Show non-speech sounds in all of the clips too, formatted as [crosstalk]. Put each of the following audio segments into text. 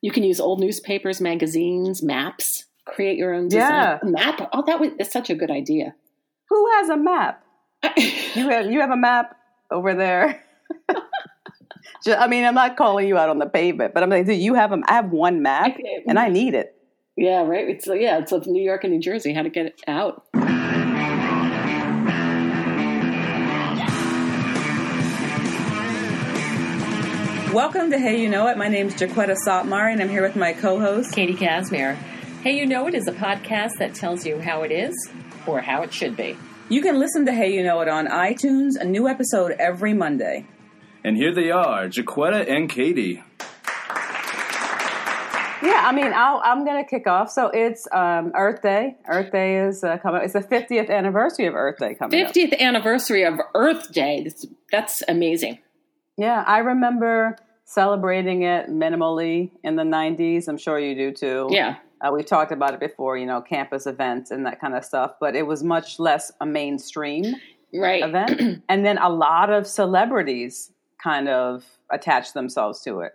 You can use old newspapers, magazines, maps, create your own design. Yeah. map. Oh, that was that's such a good idea. Who has a map? [laughs] You have you have a map over there. [laughs] I mean, I'm not calling you out on the pavement, but I'm like, do you have a? I have one map, and I need it. yeah, right. It's yeah, it's New York and New Jersey. How to get it out? Welcome to Hey You Know It. My name is Jaquetta Sotmar, and I'm here with my co-host. Katie Casimir. Hey, you know it is a podcast that tells you how it is or how it should be. You can listen to Hey You Know It on iTunes. A new episode every Monday. And here they are, Jaquetta and Katie. Yeah, I mean, I'll, I'm going to kick off. So it's um, Earth Day. Earth Day is uh, coming. It's the 50th anniversary of Earth Day coming up. 50th anniversary of Earth Day. That's, that's amazing. Yeah, I remember celebrating it minimally in the 90s. I'm sure you do too. Yeah. Uh, we've talked about it before, you know, campus events and that kind of stuff, but it was much less a mainstream Right. event. [clears throat] and then a lot of celebrities kind of attached themselves to it.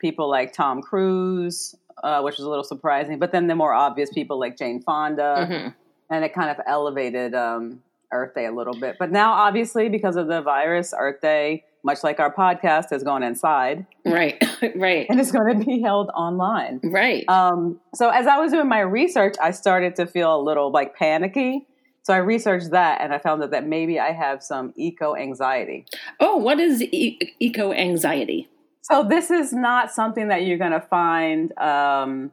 People like Tom Cruise, uh, which was a little surprising, but then the more obvious people like Jane Fonda, Mhm. and it kind of elevated um, Earth Day a little bit. But now, obviously, because of the virus, Earth Day, much like our podcast, has gone inside Right. [coughs] right. and it's going to be held online. Right. Um, so as I was doing my research, I started to feel a little like panicky. So I researched that, and I found that that maybe I have some eco anxiety. oh, what is e- eco anxiety? So this is not something that you're going to find um,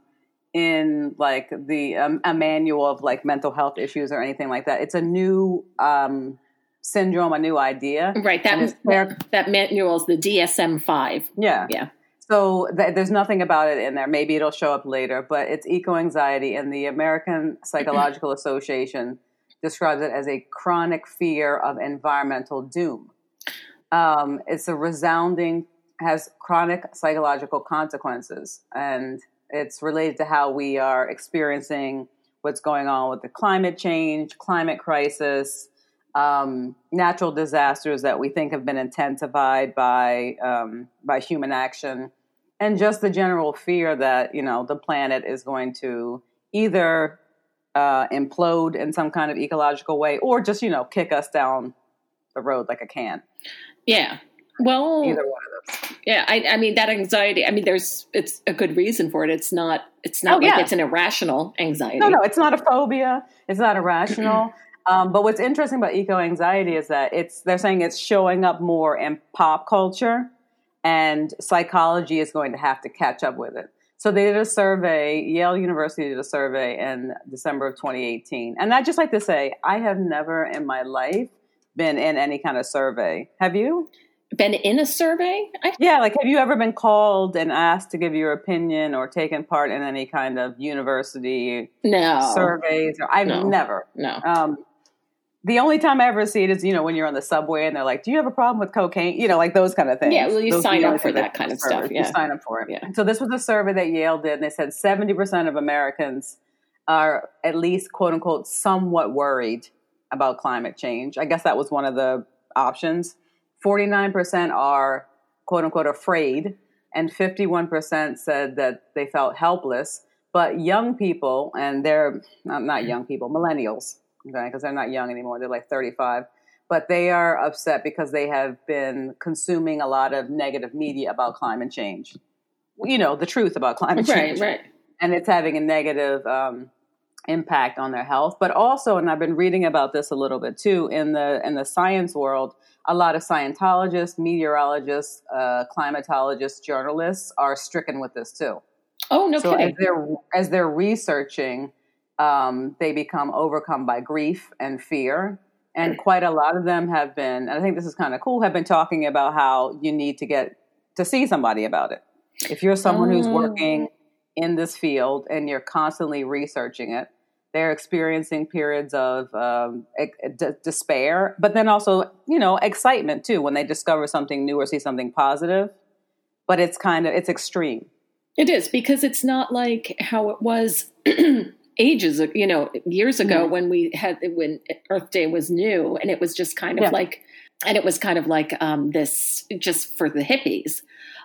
in like the um, a manual of like mental health issues or anything like that. It's a new um, syndrome, a new idea. Right. That that, that manual is the DSM five. Yeah. Yeah. So th- there's nothing about it in there. Maybe it'll show up later, but it's eco anxiety, and the American Psychological [clears throat] Association describes it as a chronic fear of environmental doom. Um, it's a resounding, has chronic psychological consequences, and it's related to how we are experiencing what's going on with the climate change, climate crisis, um, natural disasters that we think have been intensified by um, by human action, and just the general fear that you know the planet is going to either uh, implode in some kind of ecological way, or just you know kick us down the road like a can. Yeah. Well, Either one of those. yeah. I, I mean, that anxiety. I mean, there's it's a good reason for it. It's not. It's not Oh, like yeah. it's an irrational anxiety. No, no, it's not a phobia. It's not irrational. [clears throat] Um, but what's interesting about eco anxiety is that it's they're saying it's showing up more in pop culture, and psychology is going to have to catch up with it. So they did a survey. Yale University did a survey in December of 2018, and I'd just like to say I have never in my life been in any kind of survey. Have you? Been in a survey? I, Yeah, like have you ever been called and asked to give your opinion or taken part in any kind of university no. surveys? Or I've No. never. No. Um, the only time I ever see it is, you know, when you're on the subway and they're like, "Do you have a problem with cocaine?" You know, like those kind of things. Yeah, well, you Those sign up for that kind of stuff, You sign up for it. Yeah. So this was a survey that Yale did, and they said 70 percent of Americans are at least "quote unquote" somewhat worried about climate change. I guess that was one of the options. 49 percent are "quote unquote" afraid, and 51 percent said that they felt helpless. But young people, and they're not, not young people, millennials, okay, because they're not young anymore. They're like 35. But they are upset because they have been consuming a lot of negative media about climate change. You know, the truth about climate change. Right. Right. And it's having a negative um, impact on their health. But also, and I've been reading about this a little bit too, in the in the science world, a lot of Scientologists, meteorologists, uh, climatologists, journalists are stricken with this too Oh no so as kidding. they're as they're researching, um, they become overcome by grief and fear. And quite a lot of them have been, and I think this is kind of cool, have been talking about how you need to get to see somebody about it. If you're someone who's Oh. working in this field and you're constantly researching it, they're experiencing periods of um, d- despair, but then also, you know, excitement too when they discover something new or see something positive. But it's kind of it's extreme. It is because it's not like how it was [clears throat] ages, ag- you know, years ago Mhm. when we had when Earth Day was new, and it was just kind of Yeah. like, and it was kind of like um, this just for the hippies.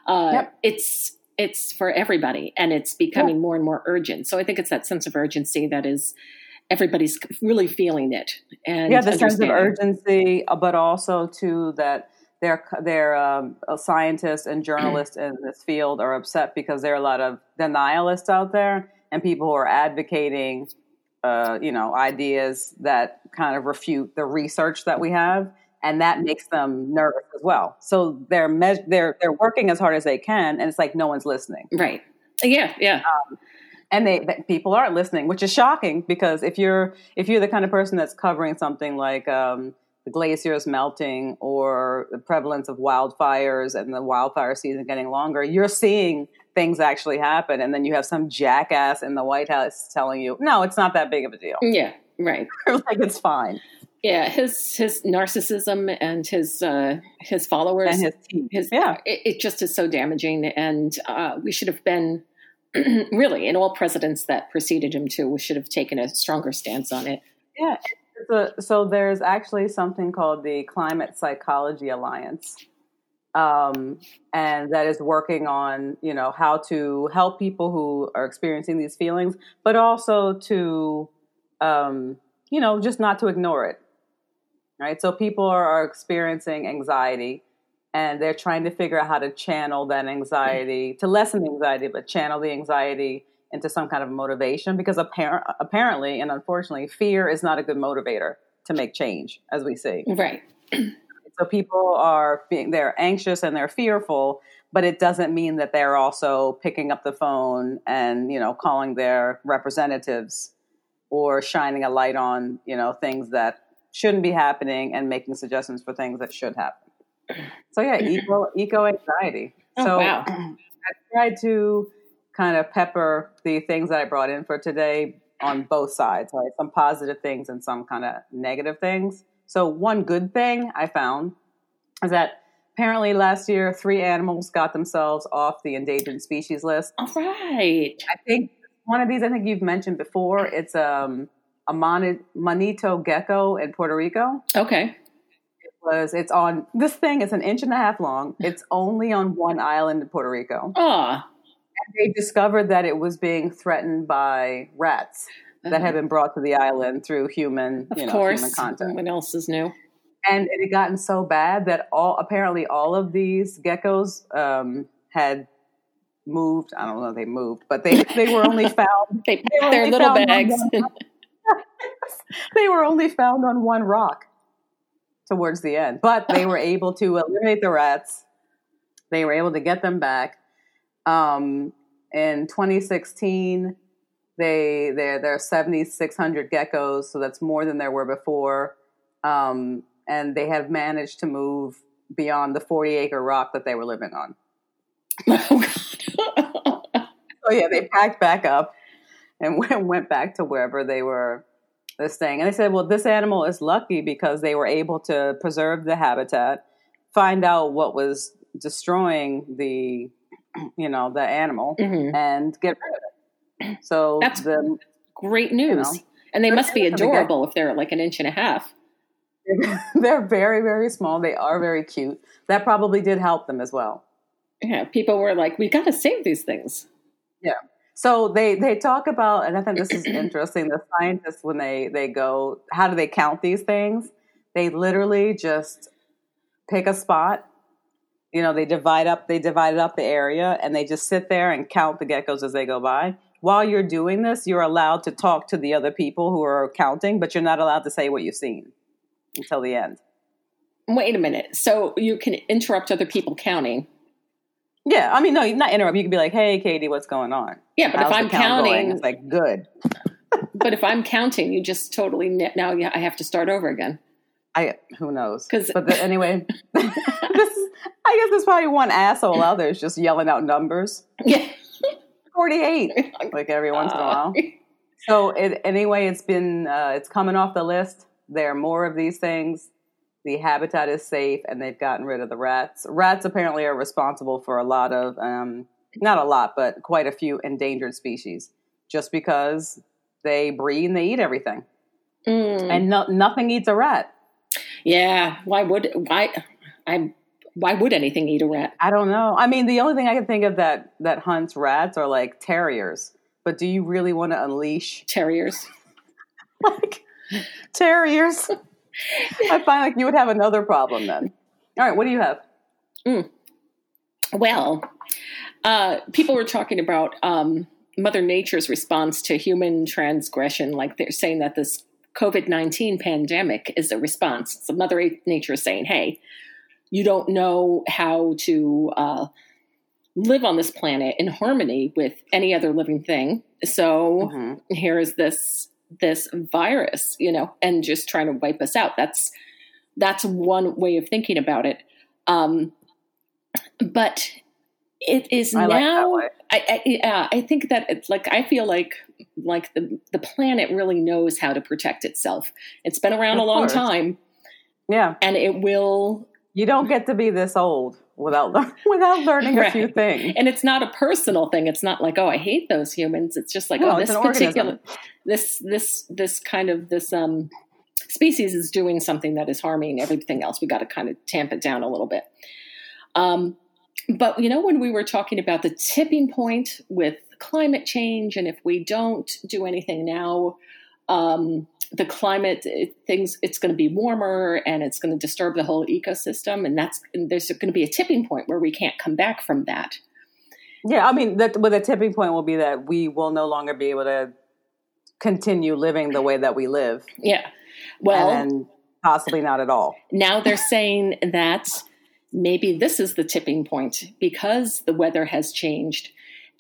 Uh, Yep. It's it's for everybody and it's becoming yeah. more and more urgent. So I think it's that sense of urgency that is everybody's really feeling it and yeah the sense of urgency uh, but also too that their their um, uh, scientists and [clears throat] journalists in this field are upset because there are a lot of denialists out there and people who are advocating uh, you know ideas that kind of refute the research that we have and that makes them nervous as well. So they're me- they're they're working as hard as they can and it's like no one's listening. Right. Yeah yeah. Um, and they, they, people aren't listening, which is shocking because if you're if you're the kind of person that's covering something like um, the glaciers melting or the prevalence of wildfires and the wildfire season getting longer, you're seeing things actually happen, and then you have some jackass in the White House telling you, "No, it's not that big of a deal." Yeah, right. [laughs] like it's fine. Yeah, his his narcissism and his uh, his followers and his team. His, yeah, it, it just is so damaging, and uh, we should have been [clears throat] really, and all presidents that preceded him too we should have taken a stronger stance on it. Yeah. So, so there's actually something called the Climate Psychology Alliance, um, and that is working on you know how to help people who are experiencing these feelings, but also to um, you know just not to ignore it. Right. So people are, are experiencing anxiety and they're trying to figure out how to channel that anxiety to lessen the anxiety, but channel the anxiety into some kind of motivation because apparent, apparently and unfortunately, fear is not a good motivator to make change, as we see. Right. [clears throat] So people are being they're anxious and they're fearful, but it doesn't mean that they're also picking up the phone and you know calling their representatives or shining a light on you know things that shouldn't be happening and making suggestions for things that should happen. So yeah, [laughs] eco eco anxiety. Oh, so wow. [clears throat] I tried to kind of pepper the things that I brought in for today on both sides, right? Some positive things and some kind of negative things. So one good thing I found is that apparently last year three animals got themselves off the endangered species list. All right. I think one of these I think you've mentioned before. It's um, a Monito gecko in Puerto Rico. Okay It was it's on this thing is an inch and a half long. It's only on one island in Puerto Rico. Ah. They discovered that it was being threatened by rats that had been brought to the island through human, of you know, course, human contact. What else is new? And it had gotten so bad that all apparently all of these geckos um, had moved. I don't know they moved, but they they were only [laughs] found. they, they their little bags. [laughs] they were only found on one rock towards the end. But they were [laughs] able to eliminate the rats. They were able to get them back. Um, in 2016, they there there are 7,600 geckos, so that's more than there were before. Um, and they have managed to move beyond the 40 acre rock that they were living on. Oh, [laughs] so yeah, they packed back up and [laughs] went, went back to wherever they were this thing. And they said, well, this animal is lucky because they were able to preserve the habitat, find out what was destroying the, [clears throat] you know, the animal, mm-hmm. and get rid of it. [clears throat] So that's the, great news. You know, and they must be adorable if they're like an inch and a half. [laughs] they're very, very small. They are very cute. That probably did help them as well. Yeah, people were like, "We got to save these things." Yeah, so they they talk about, and I think this is interesting. The scientists, when they they go, how do they count these things? They literally just pick a spot. You know, they divide up they divided up the area, and they just sit there and count the geckos as they go by. While you're doing this, you're allowed to talk to the other people who are counting, but you're not allowed to say what you've seen until the end. Wait a minute. So you can interrupt other people counting yeah, I mean, no, not interrupt. You can be like, "Hey, Katie, what's going on?" Yeah, but How's if I'm counting, going? it's like good. [laughs] but if I'm counting, you just totally now I have to start over again. I who knows? Because but the, anyway, [laughs] [laughs] this is, I guess there's probably one asshole out there is just yelling out numbers. Yeah, forty eight, [laughs] like every once in a while. [laughs] So it, anyway, it's been uh, it's coming off the list. There are more of these things the habitat is safe and they've gotten rid of the rats. Rats apparently are responsible for a lot of, um, not a lot, but quite a few endangered species just because they breed and they eat everything. Mm. And no, nothing eats a rat. Yeah. Why would, why? I, why would anything eat a rat? I don't know. I mean, the only thing I can think of that that hunts rats are like terriers. But do you really want to unleash Terriers. [laughs] like terriers? I find like you would have another problem then. All right, what do you have? Well, uh, people were talking about um, Mother Nature's response to human transgression. Like they're saying that this COVID 19 pandemic is a response. So Mother Nature is saying, hey, you don't know how to uh, live on this planet in harmony with any other living thing. So Mhm. here is this this virus, you know, and just trying to wipe us out. That's that's one way of thinking about it. Um, but it is I like now. way. I, I, yeah, I think that it's like I feel like like the the planet really knows how to protect itself. It's been around Of a long course. time, Yeah, and it will. You don't get to be this old without [laughs] without learning a few things. And it's not a personal thing. It's not like oh, I hate those humans. It's just like No, oh, this particular organism. this this this kind of this um species is doing something that is harming everything else. We got to kind of tamp it down a little bit. Um, but you know, when we were talking about the tipping point with climate change, and if we don't do anything now, um, the climate it, things it's going to be warmer and it's going to disturb the whole ecosystem, and that's and there's going to be a tipping point where we can't come back from that. Yeah, I mean, that, well, the tipping point will be that we will no longer be able to continue living the way that we live, Yeah. Well, and possibly not at all. now they're saying that maybe this is the tipping point because the weather has changed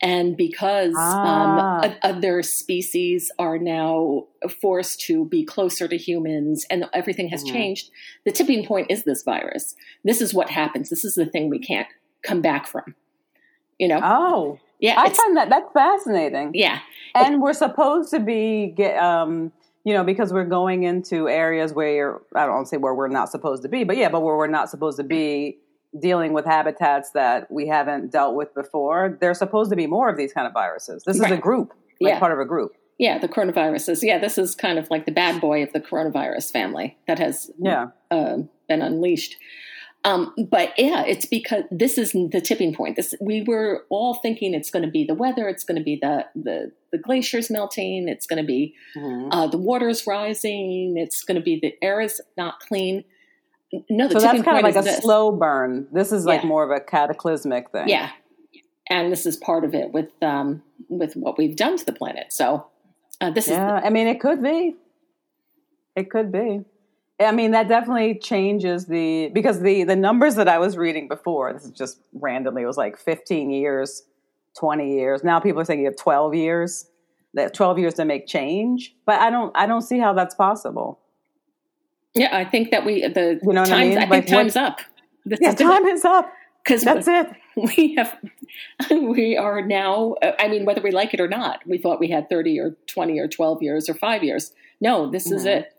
and because Ah. um, other species are now forced to be closer to humans and everything has Mhm. changed the tipping point is this virus this is what happens this is the thing we can't come back from you know Oh, yeah I find that that's fascinating. yeah and we're supposed to be get um you know because we're going into areas where you're, I don't want to say where we're not supposed to be, but yeah, but where we're not supposed to be dealing with habitats that we haven't dealt with before. There's supposed to be more of these kind of viruses. This is a group, like Yeah. part of a group. yeah the coronaviruses yeah this is kind of like the bad boy of the coronavirus family that has Yeah. uh, been unleashed. Um, but yeah, it's because this is the tipping point. This we were all thinking it's going to be the weather, it's going to be the the, the glaciers melting, it's going to be Mhm. uh, the water's rising, it's going to be the air is not clean. No, the So that's kind of like a this. slow burn. This is like Yeah. more of a cataclysmic thing. Yeah, and this is part of it with um, with what we've done to the planet. So uh, this Yeah, I mean, it could be. It could be. I mean, that definitely changes the because the the numbers that I was reading before. This is just randomly. It was like 15 years, 20 years. Now people are saying you have 12 years. That 12 years to make change, but I don't. I don't see how that's possible. Yeah. I think that we the You know what I times. mean? I think Like, what- times up. This Yeah, is the- time is up. because That's it. [laughs] we have [laughs] we are now i mean whether we like it or not we thought we had 30 or 20 or 12 years or 5 years no this is Mhm. it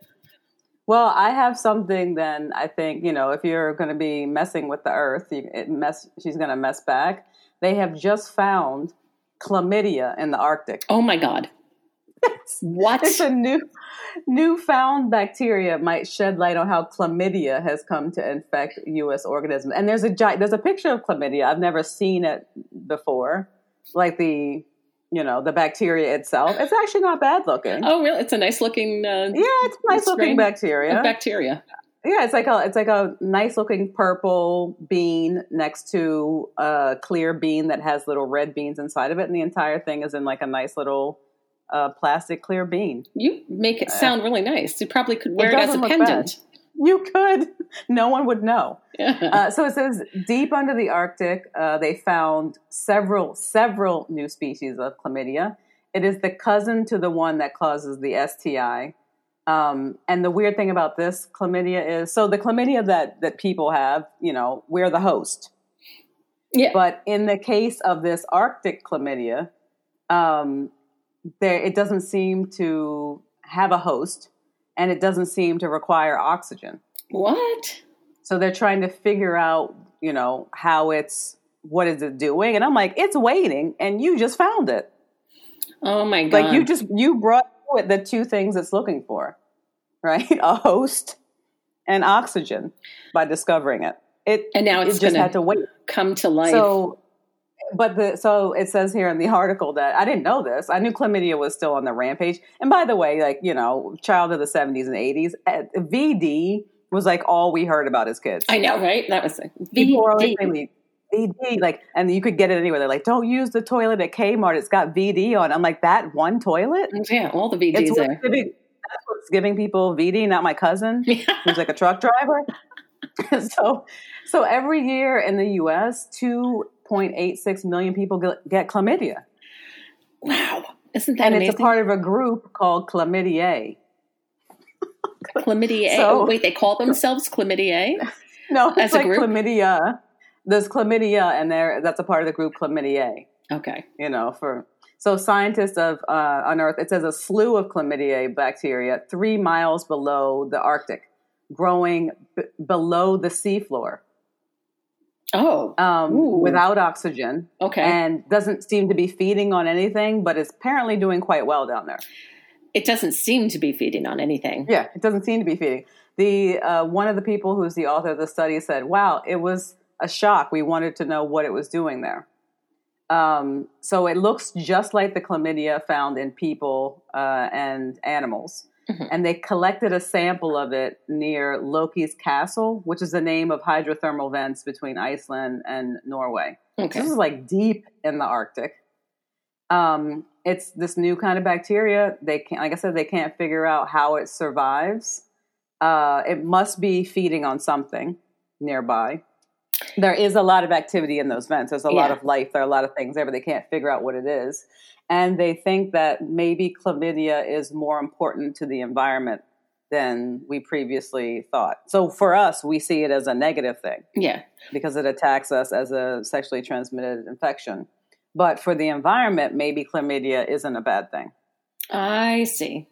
Well, I have something. Then I think you know if you're going to be messing with the earth, you, it mess. She's going to mess back. They have just found chlamydia in the Arctic. oh my god [laughs] what It's a new, newfound bacteria might shed light on how chlamydia has come to infect U.S. organisms. And there's a there's a picture of chlamydia. I've never seen it before, like the you know the bacteria itself. It's actually not bad looking. oh really it's a nice looking uh, Yeah, it's nice looking bacteria. bacteria yeah, it's like a it's like a nice looking purple bean next to a clear bean that has little red beans inside of it, and the entire thing is in like a nice little uh, plastic clear bean. you make it sound really nice you probably could wear it, as a pendant You could, [laughs] no one would know. Uh, so it says deep under the Arctic, uh, they found several several new species of chlamydia. It is the cousin to the one that causes the STI. Um, and the weird thing about this chlamydia is so the chlamydia that that people have, you know, we're the host. yeah But in the case of this Arctic chlamydia, um, there it doesn't seem to have a host, and it doesn't seem to require oxygen. what So they're trying to figure out, you know, how it's what is it doing, and I'm like, it's waiting, and you just found it. oh my god Like you just you brought with the two things it's looking for, [laughs] right? A host and oxygen by discovering it. it And now it it's just gonna had to wait. come to life. So, but the so it says here in the article that I didn't know this. I knew chlamydia was still on the rampage. And by the way, like you know, child of the seventies and eighties, VD was like all we heard about as kids. I know, right? That was People were always VD. saying like, VD, like, and you could get it anywhere. They're like, don't use the toilet at Kmart. It's got VD on. I'm like, that one toilet. Oh, yeah, all the It's VDs what's there. giving, that's what's giving people VD, not my cousin who's like a truck driver. [laughs] so, so every year in the U.S., 2.86 million people get, get chlamydia, wow, isn't that and amazing? it's a part of a group called chlamydia. [laughs] chlamydia. So- oh, wait, they call themselves chlamydia. [laughs] No, As a like group? chlamydia. There's chlamydia, and there that's a part of the group chlamydia. Okay, you know, for so scientists have uh, unearthed it says a slew of chlamydia bacteria three miles below the Arctic, growing b- below the seafloor oh, um, without oxygen, okay. and doesn't seem to be feeding on anything, but is apparently doing quite well down there. it doesn't seem to be feeding on anything. Yeah, it doesn't seem to be feeding. The uh, one of the people who's the author of the study said, "Wow, it was a shock. We wanted to know what it was doing there." Um, so it looks just like the chlamydia found in people uh, and animals, Mhm. and they collected a sample of it near Loki's castle, which is the name of hydrothermal vents between Iceland and Norway. Okay, This is like deep in the Arctic. Um, it's this new kind of bacteria. They can't, like I said, they can't figure out how it survives. Uh, it must be feeding on something nearby. There is a lot of activity in those vents. There's a lot of life. There are a lot of things there, but they can't figure out what it is. And they think that maybe chlamydia is more important to the environment than we previously thought. So for us, we see it as a negative thing yeah, because it attacks us as a sexually transmitted infection. But for the environment, maybe chlamydia isn't a bad thing. I see.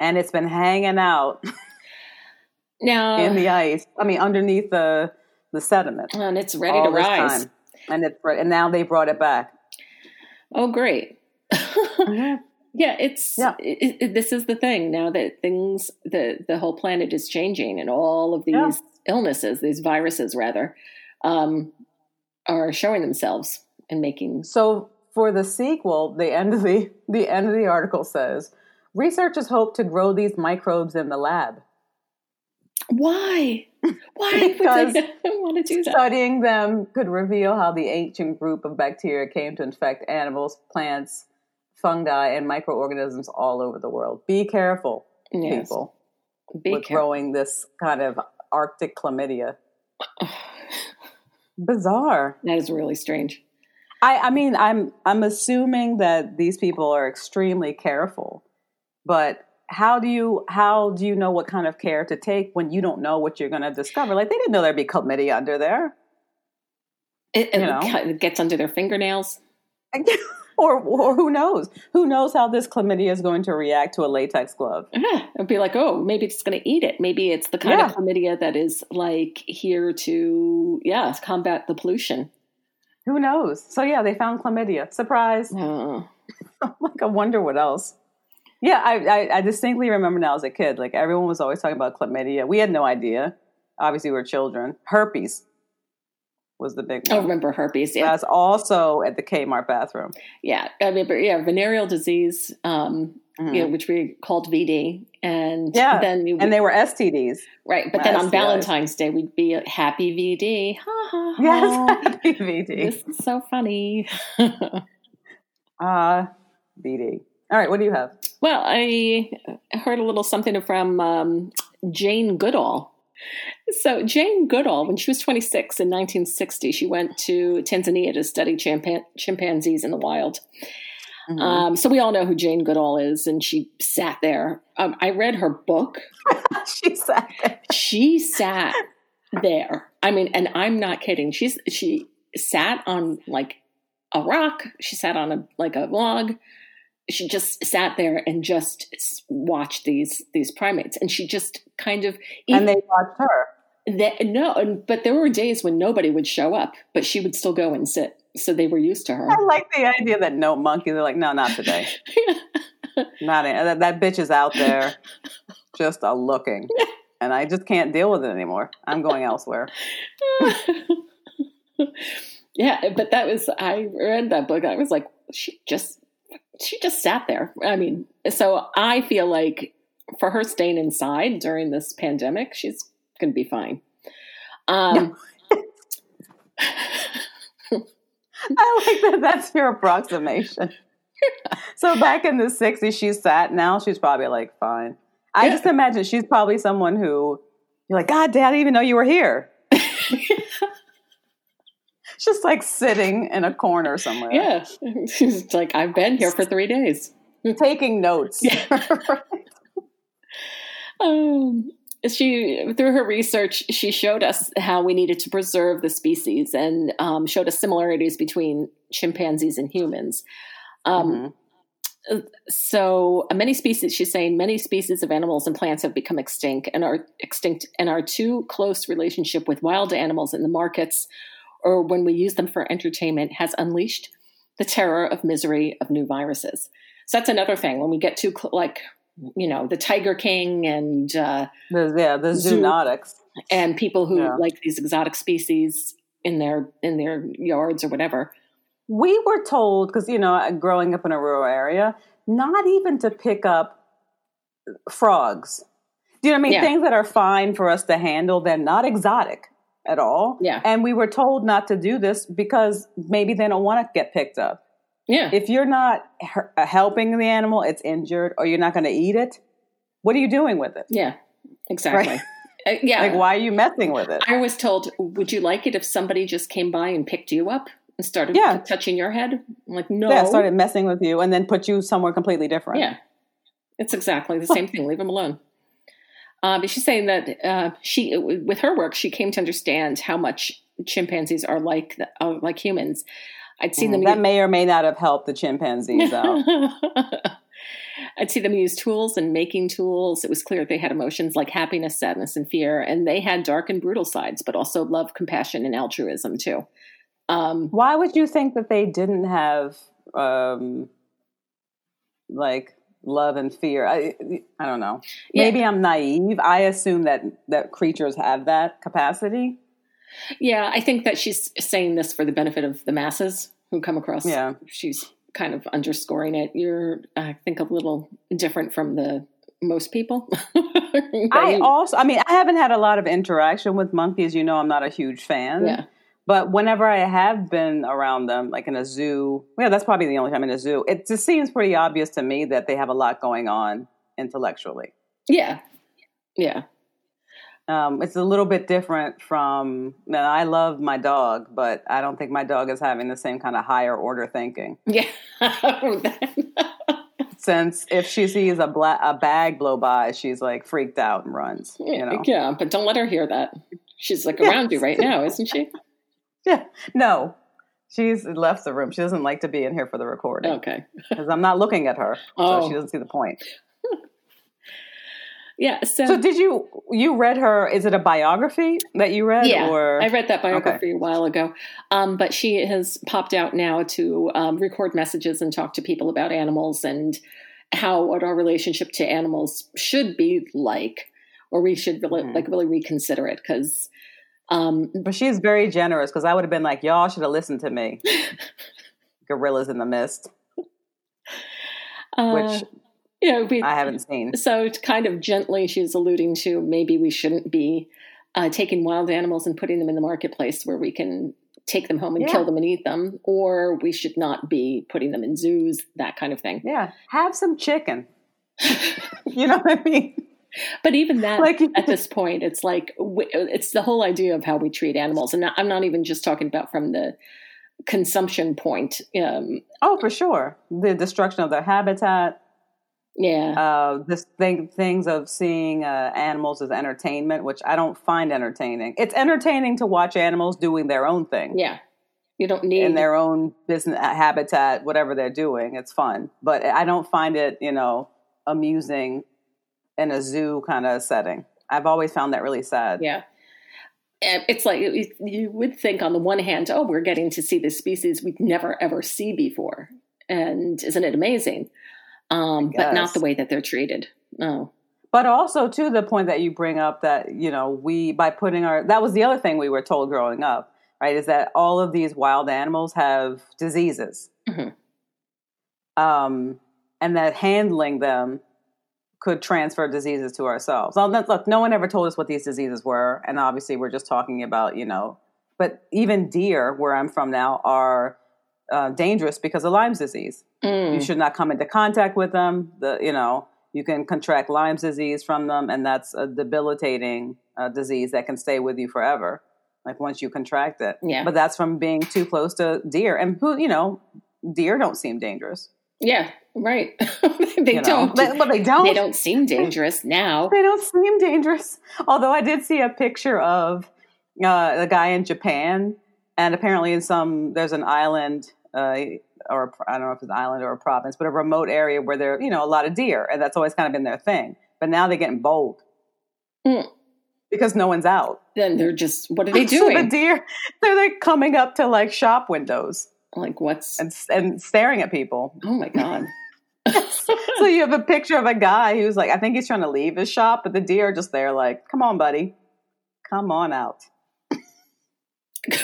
And it's been hanging out Now, [laughs] in the ice. I mean, underneath the the sediment. and it's ready to rise. time. And it's and now they brought it back. Oh, great. [laughs] Mhm. Yeah, it's Yeah. It, it, this is the thing now that things the the whole planet is changing and all of these Yeah. illnesses, these viruses rather, um, are showing themselves and making. So for the sequel, the end of the the end of the article says researchers hope to grow these microbes in the lab. Why? [laughs] Why Because [laughs] want to do that? Studying them could reveal how the ancient group of bacteria came to infect animals, plants, fungi, and microorganisms all over the world. Be careful, Yes. people, Be with careful. growing this kind of Arctic chlamydia. [sighs] Bizarre. That is really strange. I, I mean, I'm I'm assuming that these people are extremely careful, but how do you how do you know what kind of care to take when you don't know what you're going to discover? Like they didn't know there'd be chlamydia under there. It, it You know? it gets under their fingernails. [laughs] or, or who knows? Who knows how this chlamydia is going to react to a latex glove? Yeah, it'd be like, oh, maybe it's going to eat it. Maybe it's the kind of chlamydia that is like here to, yeah, combat the pollution. Who knows? So yeah, they found chlamydia. Surprise! [laughs] Like I wonder what else. Yeah, I, I I distinctly remember now as a kid, like everyone was always talking about chlamydia. We had no idea. Obviously, we were children. Herpes was the big I remember herpes. Yeah, That's also at the Kmart bathroom. yeah. I remember. Yeah, venereal disease, um, Mhm. you know, which we called VD, and Yeah, then you, And they were STDs. right. But then on Valentine's Day, we'd be happy VD. Ha ha. ha. Yes, [laughs] happy VD. This is so funny. [laughs] Ah, VD. All right, what do you have? Well, I heard a little something from um, Jane Goodall. So, Jane Goodall, when she was 26 in 1960, she went to Tanzania to study chimpan- chimpanzees in the wild. Mhm. Um, so, we all know who Jane Goodall is, and she sat there. Um, I read her book. [laughs] she said, She sat there. I mean, and I'm not kidding. She's she sat on like a rock. She sat on a like a log. She just sat there and just watched these these primates, and she just kind of and they watched her. that no, and- but there were days when nobody would show up, but she would still go and sit. So they were used to her. I like the idea that no monkey. They're like, no, not today. [laughs] Not that, that bitch is out there, just a looking, and I just can't deal with it anymore. I'm going elsewhere. [laughs] yeah, but that was I read that book. I was like, she just she just sat there. I mean, so I feel like for her staying inside during this pandemic, she's going to be fine. Um, [laughs] I like that. That's your approximation. [laughs] so back in the '60s, she sat. Now she's probably like fine. I yeah. just imagine she's probably someone who you're like, God, Dad, I didn't even know you were here. [laughs] just like sitting in a corner somewhere. Yeah, [laughs] she's like, I've been here for three days, [laughs] taking notes. Yeah. um, she through her research she showed us how we needed to preserve the species and um, showed us similarities between chimpanzees and humans um, mm-hmm. so uh, many species she's saying many species of animals and plants have become extinct and are extinct and our too close relationship with wild animals in the markets or when we use them for entertainment has unleashed the terror of misery of new viruses so that's another thing when we get too cl- like you know the Tiger King and uh, the, yeah the zoonotics and people who yeah. like these exotic species in their in their yards or whatever. We were told because you know growing up in a rural area, not even to pick up frogs. Do you know what I mean? Yeah. Things that are fine for us to handle, they're not exotic at all. Yeah. And we were told not to do this because maybe they don't want to get picked up. Yeah. If you're not helping the animal, it's injured, or you're not going to eat it. What are you doing with it? Yeah, exactly. Right? [laughs] Uh, yeah. Like, why are you messing with it? I was told, would you like it if somebody just came by and picked you up and started yeah. touching your head? I'm like, no. Yeah, started messing with you and then put you somewhere completely different. Yeah. It's exactly the same thing. Leave them alone. Uh, but she's saying that uh, she, with her work, she came to understand how much chimpanzees are like uh, like humans. I'd seen mm, them. That may or may not have helped the chimpanzees out. [laughs] I'd see them use tools and making tools. It was clear they had emotions like happiness, sadness, and fear, and they had dark and brutal sides, but also love, compassion, and altruism too. Um, Why would you think that they didn't have um, like love and fear? I I don't know. Maybe yeah. I'm naive. I assume that that creatures have that capacity. Yeah, I think that she's saying this for the benefit of the masses who come across. Yeah, she's kind of underscoring it. You're, I think, a little different from the most people. [laughs] I also, I mean, I haven't had a lot of interaction with monkeys. You know, I'm not a huge fan. Yeah. But whenever I have been around them, like in a zoo, yeah, that's probably the only time in a zoo. It just seems pretty obvious to me that they have a lot going on intellectually. Yeah, yeah. Um, it's a little bit different from. Man, I love my dog, but I don't think my dog is having the same kind of higher order thinking. Yeah. [laughs] Since if she sees a black a bag blow by, she's like freaked out and runs. You know. Yeah, but don't let her hear that. She's like around you right now, isn't she? [laughs] Yeah. [laughs] No. She's left the room. She doesn't like to be in here for the recording. Okay. [laughs] Because I'm not looking at her, oh. so she doesn't see the point. [laughs] Yeah. So, so did you you read her? Is it a biography that you read? Yeah, or? I read that biography okay. a while ago. Um, but she has popped out now to um, record messages and talk to people about animals and how what our relationship to animals should be like, or we should really, mm-hmm. like really reconsider it because. Um, but she's very generous because I would have been like, y'all should have listened to me. [laughs] Gorillas in the Mist. Uh, which you know, we, I haven't seen. So, kind of gently, she's alluding to maybe we shouldn't be uh, taking wild animals and putting them in the marketplace where we can take them home and yeah. kill them and eat them, or we should not be putting them in zoos, that kind of thing. Yeah, have some chicken. [laughs] you know what I mean? But even that, like, at this point, it's like it's the whole idea of how we treat animals, and I'm not even just talking about from the consumption point. Um, oh, for sure, the destruction of their habitat yeah. Uh, this thing, things of seeing uh, animals as entertainment, which I don't find entertaining. It's entertaining to watch animals doing their own thing. Yeah. You don't need in their own business uh, habitat, whatever they're doing. It's fun, but I don't find it, you know, amusing in a zoo kind of setting. I've always found that really sad. Yeah. It's like you would think, on the one hand, oh, we're getting to see this species we'd never ever see before, and isn't it amazing? um, but not the way that they're treated. No. But also to the point that you bring up that, you know, we by putting our that was the other thing we were told growing up, right? Is that all of these wild animals have diseases. Mhm. Um and that handling them could transfer diseases to ourselves. Look, no one ever told us what these diseases were, and obviously we're just talking about, you know, but even deer, where I'm from now, are uh, dangerous because of Lyme's disease. Mm. You should not come into contact with them. The you know you can contract Lyme's disease from them, and that's a debilitating uh, disease that can stay with you forever. Like once you contract it, Yeah. But that's from being too close to deer, and who you know, deer don't seem dangerous. Yeah, right. [laughs] they you know? don't. But, but they don't. They don't seem dangerous now. They don't seem dangerous. Although I did see a picture of uh, a guy in Japan, and apparently in some there's an island, uh, or I don't know if it's an island or a province, but a remote area where there you know a lot of deer, and that's always kind of been their thing. But now they're getting bold Mm. because no one's out. Then they're just. What are [laughs] they So the doing? deer, they're like coming up to like shop windows like what's? and and staring at people. Oh my god. [laughs] [laughs] so you have a picture of a guy who's like, I think he's trying to leave his shop, but the deer are just there, like, come on, buddy, come on out. [laughs]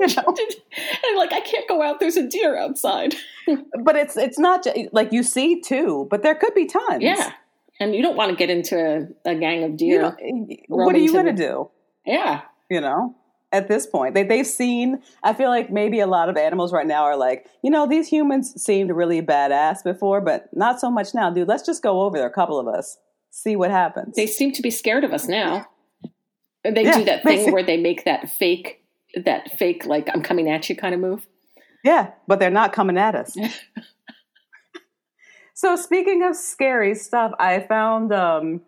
You know? and like I can't go out. There's a deer outside. But it's it's not like you see two, but there could be tons. Yeah, and you don't want to get into a, a gang of deer. what are you going to do? yeah, You know, at this point, they they've seen. I feel like maybe a lot of animals right now are like, you know, these humans seemed really badass before, but not so much now, dude. Let's just go over there, a couple of us, see what happens. they seem to be scared of us now. They Yeah, do that thing where they make that fake, that fake like I'm coming at you kind of move. Yeah, but they're not coming at us. [laughs] so speaking of scary stuff, I found um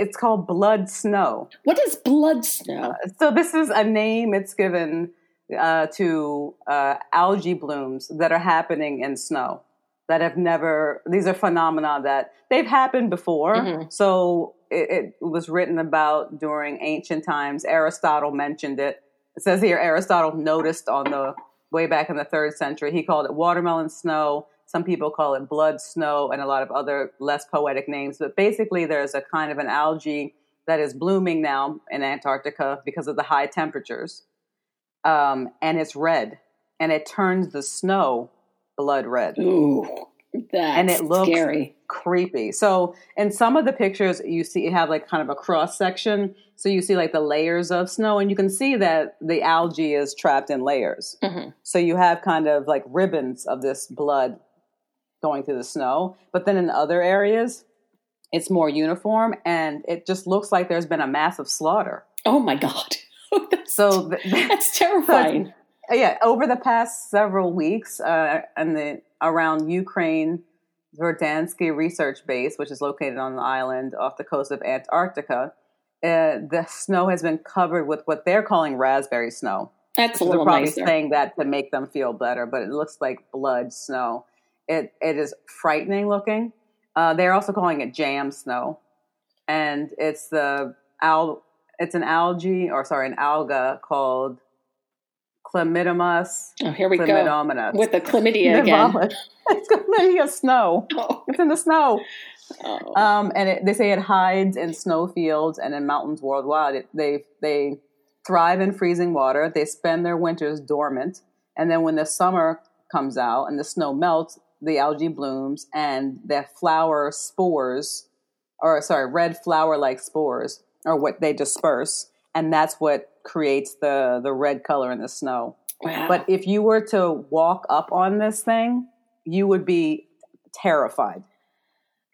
it's called blood snow. What is blood snow? So this is a name it's given uh, to uh, algae blooms that are happening in snow that have never. These are phenomena that they've happened before. Mhm. So it, it was written about during ancient times. Aristotle mentioned it. It says here Aristotle noticed on the way back in the third century. He called it watermelon snow. Some people call it blood snow and a lot of other less poetic names. But basically, there's a kind of an algae that is blooming now in Antarctica because of the high temperatures. Um, and it's red. And it turns the snow blood red. Ooh, that's And it looks- scary. Creepy. So in some of the pictures, you see you have like kind of a cross section. So you see like the layers of snow, and you can see that the algae is trapped in layers. Mhm. So you have kind of like ribbons of this blood going through the snow. But then in other areas, it's more uniform and it just looks like there's been a massive slaughter. Oh my god, [laughs] that's, So, th- that's terrifying. yeah, over the past several weeks, uh, and the around Ukraine, Verdansky Research Base, which is located on an island off the coast of Antarctica, uh, the snow has been covered with what they're calling raspberry snow. That's a They're little probably nicer. saying that to make them feel better, but it looks like blood snow. It it is frightening looking. Uh, they're also calling it jam snow, and it's the al. It's an algae, or sorry, an alga called Chlamydomonas oh, here we go with the chlamydia [laughs] again. it's chlamydia snow. Oh, It's in the snow. oh. Um, and it, they say it hides in snowfields and in mountains worldwide. It, they they thrive in freezing water. They spend their winters dormant, and then when the summer comes out and the snow melts, the algae blooms, and the flower spores, or sorry, red flower-like spores, are what they disperse, and that's what creates the the red color in the snow. wow. But if you were to walk up on this thing, you would be terrified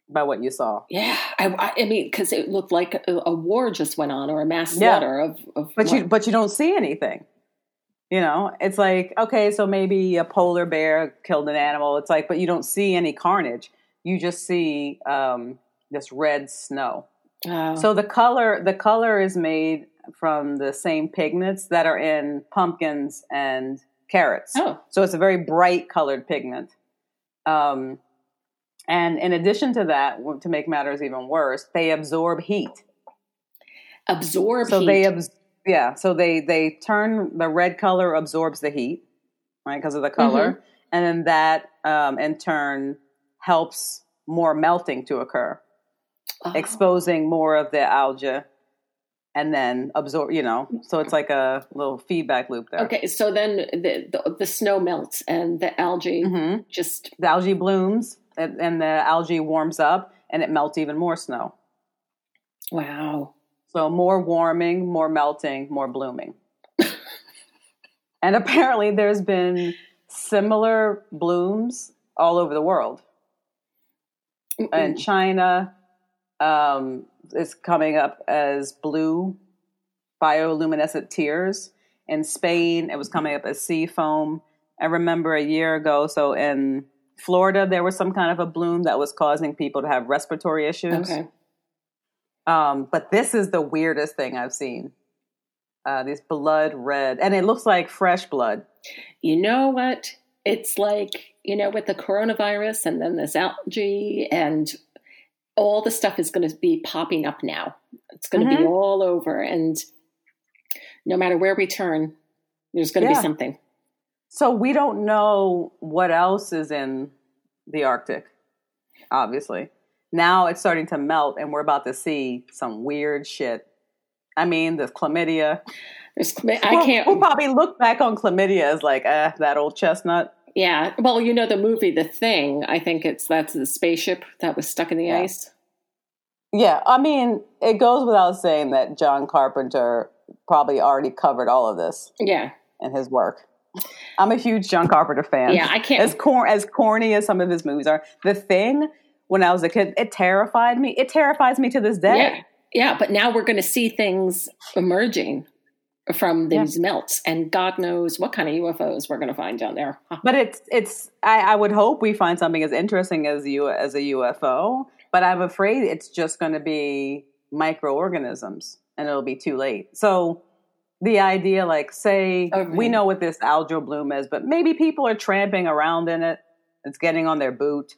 by what you saw. yeah, I, I- I mean, because it looked like a, a war just went on or a mass Yeah. slaughter of. of But you but you don't see anything. You know, it's like okay, so maybe a polar bear killed an animal. It's like, but you don't see any carnage. You just see um, this red snow. Oh. So the color the color is made from the same pigments that are in pumpkins and carrots. oh, So it's a very bright colored pigment. Um, and in addition to that, to make matters even worse, they absorb heat. absorb So heat. they, abs- yeah, so they they turn the red color absorbs the heat, right, because of the color, Mm-hmm. and then that um, in turn helps more melting to occur. Oh. exposing more of the algae and then absorb, you know. So it's like a little feedback loop there. Okay, so then the, the the snow melts and the algae hmm just The algae blooms and, and the algae warms up and it melts even more snow. wow. So more warming, more melting, more blooming. [laughs] and apparently there's been similar blooms all over the world. And China um, is coming up as blue bioluminescent tears. In Spain, it was coming up as sea foam. I remember a year ago, so in Florida, there was some kind of a bloom that was causing people to have respiratory issues. okay. Um, but this is the weirdest thing I've seen. Uh, this blood red, and it looks like fresh blood. You know what? It's like, you know, with the coronavirus and then this algae and all the stuff is going to be popping up now. It's going to be Mhm. all over. And no matter where we turn, there's going to Yeah. be something. So we don't know what else is in the Arctic. Obviously, now it's starting to melt, and we're about to see some weird shit. I mean, the chlamydia. There's, I We'll- can't. We'll, probably look back on chlamydia as like, eh, that old chestnut. Yeah. Well, you know the movie The Thing. I think it's that's the spaceship that was stuck in the Yeah. ice. Yeah, I mean, it goes without saying that John Carpenter probably already covered all of this Yeah. in his work. I'm a huge John Carpenter fan. Yeah, I can't- As cor- as corny as some of his movies are, The Thing, when I was a kid, it terrified me. It terrifies me to this day. Yeah. Yeah. But now we're going to see things emerging from Yeah. these melts, and God knows what kind of UFOs we're going to find down there. [laughs] But it's it's. I, I would hope we find something as interesting as you as a UFO. But I'm afraid it's just going to be microorganisms, and it'll be too late. So the idea, like, say Okay. we know what this algal bloom is, but maybe people are tramping around in it. It's getting on their boot.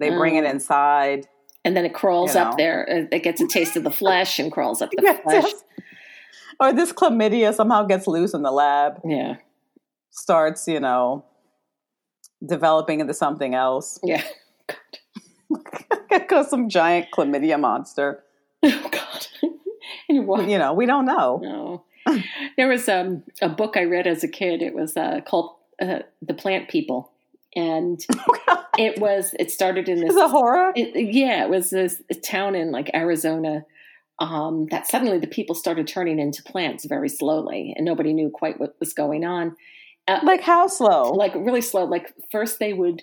They bring it Mm. inside. And then it crawls You up know. there. It gets a taste of the flesh and crawls up [laughs] the Yes, flesh. yes. Or this chlamydia somehow gets loose in the lab, Yeah. starts, you know, developing into something else. Yeah. [laughs] Because [laughs] some giant chlamydia monster. Oh God. and you. You know, we don't know. No. There was um, a book I read as a kid. It was uh, called uh, "The Plant People," and [laughs] it was. It started in this. A horror. It, yeah, it was this town in like Arizona um, that suddenly the people started turning into plants very slowly, and nobody knew quite what was going on. Uh, Like how slow? like really slow. Like first they would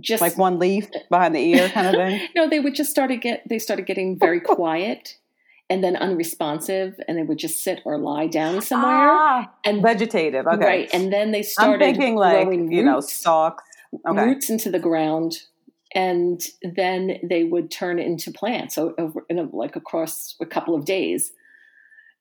just Like one leaf behind the ear kind of [laughs] thing. no, they would just start to get they started getting very [laughs] quiet and then unresponsive, and they would just sit or lie down somewhere. Ah, and vegetative. Okay. right, and then they I'm started thinking like, growing you know, roots, stalks. Okay. roots into the ground, and then they would turn into plants over in a, like across a couple of days,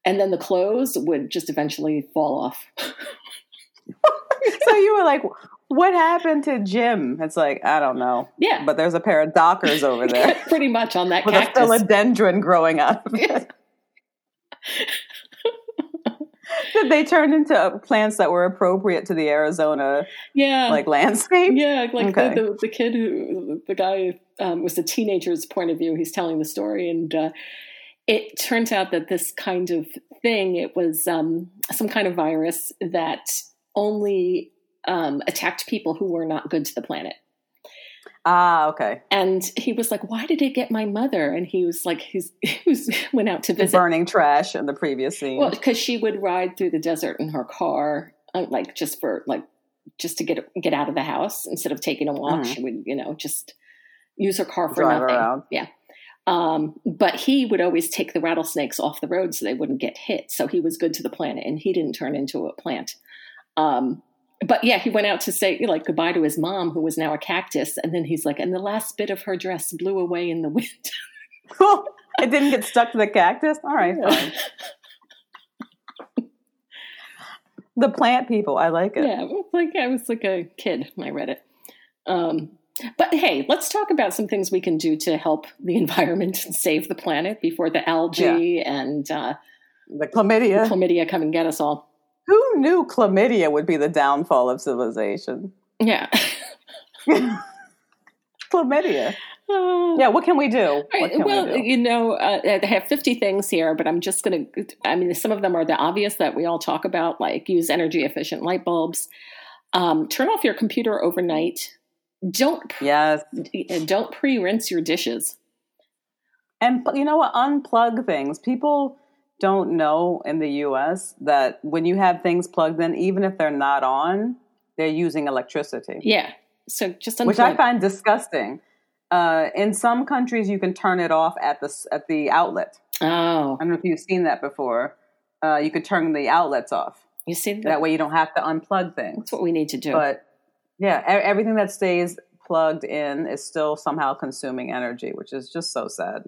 and then the clothes would just eventually fall off. so you were like, what happened to Jim? It's like, I don't know. Yeah, But there's a pair of dockers over [laughs] there pretty much on that with cactus. a philodendron growing up. Did [laughs] [laughs] they turned into plants that were appropriate to the Arizona yeah, like landscape? Yeah, like Okay. the, the the kid who the guy um, was a teenager's point of view. He's telling the story, and uh, it turns out that this kind of thing it was um, some kind of virus that only um, attacked people who were not good to the planet. Ah, okay. And he was like, "Why did it get my mother?" And he was like, "He's [laughs] he was went out to visit Burning trash in the previous scene. well, because she would ride through the desert in her car, uh, like just for like just to get get out of the house instead of taking a walk. Mhm. She would, you know, just use her car for Drive nothing. around. Yeah. Um, but he would always take the rattlesnakes off the road so they wouldn't get hit. So he was good to the planet, and he didn't turn into a plant. Um, but yeah, he went out to say like goodbye to his mom, who was now a cactus, and then he's like, and the last bit of her dress blew away in the wind. oh, [laughs] [laughs] it didn't get stuck to the cactus? All right, fine. The plant people, I like it. Yeah, it was like I was like a kid when I read it. Um, but hey, let's talk about some things we can do to help the [laughs] environment and save the planet before the algae and uh, The chlamydia. chlamydia come and get us all. Who knew chlamydia would be the downfall of civilization? Yeah, [laughs] chlamydia. Uh, Yeah, what can we do? all What right, can well, we do? you know, uh, I have 50 things here, but I'm just going to, I mean, some of them are the obvious that we all talk about, like use energy efficient light bulbs, um, turn off your computer overnight. Don't Yes. don't pre rinse your dishes. And you know what? Unplug things. People don't know in the US that when you have things plugged in, even if they're not on, they're using electricity, Yeah. So just which I find disgusting. Uh, in some countries, you can turn it off at the at the outlet. Oh, I don't know if you've seen that before. Uh, you could turn the outlets off. you see, That way, you don't have to unplug things. that's what we need to do. But yeah, everything that stays plugged in is still somehow consuming energy, which is just so sad.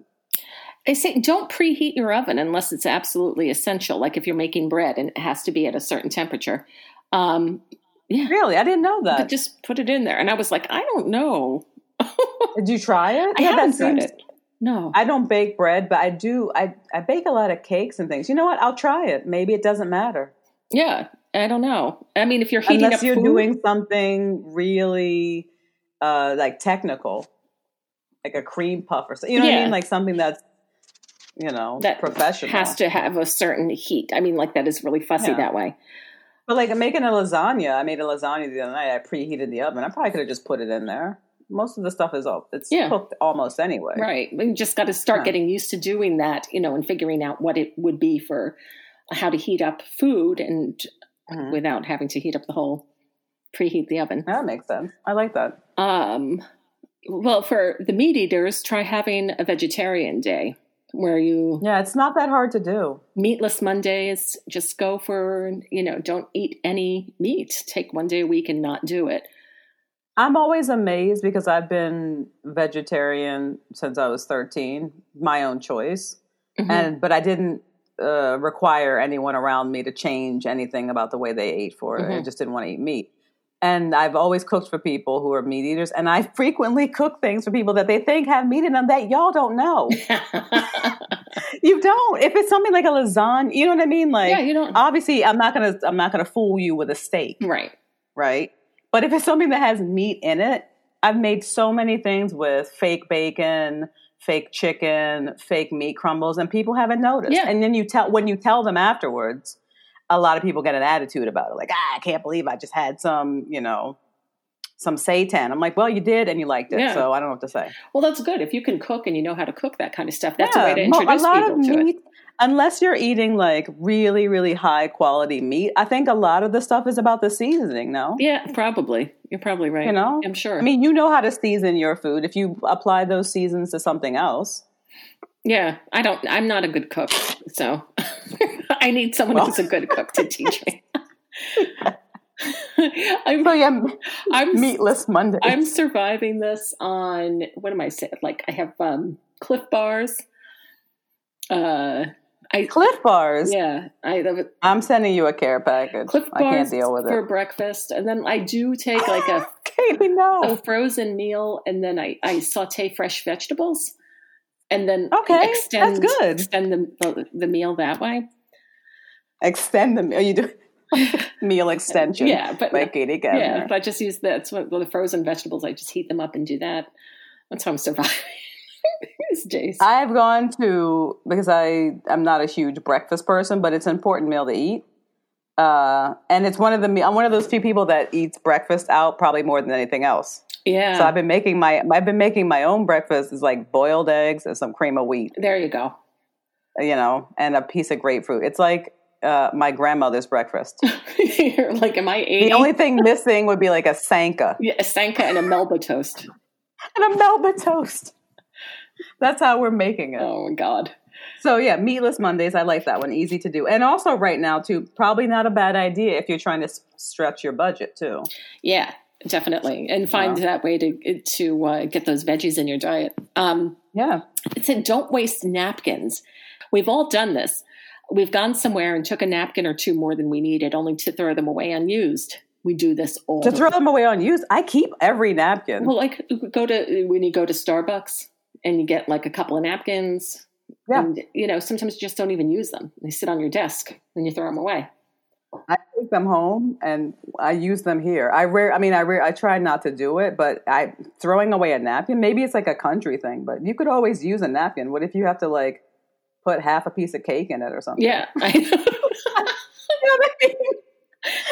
I say don't preheat your oven unless it's absolutely essential. Like if you're making bread and it has to be at a certain temperature. Um, yeah, Really, I didn't know that. but just put it in there. And I was like, I don't know. [laughs] Did you try it? I Yeah, haven't tried seems- it. No. I don't bake bread, but I do. I I bake a lot of cakes and things. You know what? I'll try it. Maybe it doesn't matter yeah, I don't know. I mean, if you're heating unless up you're food, doing something really uh, like technical, like a cream puff or something. You know what I mean? Like something that's you know that professional. has to have a certain heat. I mean, like that is really fussy Yeah. that way. But like making a lasagna, I made a lasagna the other night. I preheated the oven. I probably could have just put it in there. Most of the stuff is all it's Yeah. cooked almost anyway. Right. We just got to start getting used to doing that, you know, and figuring out what it would be for how to heat up food and Mhm. without having to heat up the whole preheat the oven. That makes sense. I like that. Um, well, for the meat eaters, try having a vegetarian day where you Yeah, it's not that hard to do. meatless Mondays. Just go for you know, don't eat any meat. Take one day a week and not do it. I'm always amazed because I've been vegetarian since I was 13, my own choice. Mhm. And but I didn't uh, require anyone around me to change anything about the way they ate for it. I Mhm. just didn't want to eat meat. And I've always cooked for people who are meat eaters, and I [laughs] frequently cook things for people that they think have meat in them that y'all don't know. [laughs] you don't. If it's something like a lasagna, you know what I mean? Like, yeah, you don't. obviously, I'm not gonna, I'm not gonna fool you with a steak right. right? But if it's something that has meat in it, I've made so many things with fake bacon, fake chicken, fake meat crumbles, and people haven't noticed. Yeah. And then you tell when you tell them afterwards, a lot of people get an attitude about it, like, ah, I can't believe I just had some, you know, some seitan. I'm like, well, you did, and you liked it, Yeah. so I don't know what to say. Well, that's good. If you can cook and you know how to cook that kind of stuff, that's a way to introduce a lot people of to it. unless you're eating like really, really high quality meat. I think a lot of the stuff is about the seasoning. No, Yeah, probably. You're probably right. You know? I'm sure. I mean, you know how to season your food. If you apply those seasons to something else, yeah, I don't. I'm not a good cook, so [laughs] [laughs] I need someone Well- who's a good cook to teach me. [laughs] I'm, so yeah, I'm meatless Monday. I'm surviving this on what am I saying? Like I have um, Clif Bars. Uh, I Clif bars. yeah, I I'm sending you a care package. Cliff I can't deal with for it. breakfast, and then I do take like a [laughs] Katie, a frozen meal and then I, I saute fresh vegetables and then Okay, extend, that's good. extend the, the meal that way. Extend the meal. You do [laughs] meal extension. Yeah, but Gabner. yeah, but I just use that's what well, the frozen vegetables. I just heat them up and do that. That's how I'm surviving [laughs] these days. I've gone to because I I'm not a huge breakfast person, but it's an important meal to eat. Uh, and it's one of the me- I'm one of those few people that eats breakfast out probably more than anything else. yeah, So I've been making my I've been making my own breakfast is like boiled eggs and some cream of wheat, there you go. you know, and a piece of grapefruit. It's like uh, my grandmother's breakfast. [laughs] You're like, am I eighty? The only thing missing would be like a sanka yeah, a Sanka and a Melba toast. [laughs] and a Melba toast. That's how we're making it. Oh my god. So yeah, meatless Mondays. I like that one. Easy to do, and also right now too. Probably not a bad idea if you're trying to s- stretch your budget too. Yeah, definitely, and find Wow. that way to to uh, get those veggies in your diet. Um, Yeah, It said, don't waste napkins. We've all done this. We've gone somewhere and took a napkin or two more than we needed, only to throw them away unused. We do this all to throw them away unused. I keep every napkin. Well, like go to when you go to Starbucks and you get like a couple of napkins. Yeah. And, you know, sometimes you just don't even use them. They sit on your desk and you throw them away. I take them home and I use them here. I rare, I mean, I rare, I try not to do it, but I throwing away a napkin. Maybe it's like a country thing, but you could always use a napkin. What if you have to like put half a piece of cake in it or something? Yeah, I, [laughs] You know what I mean?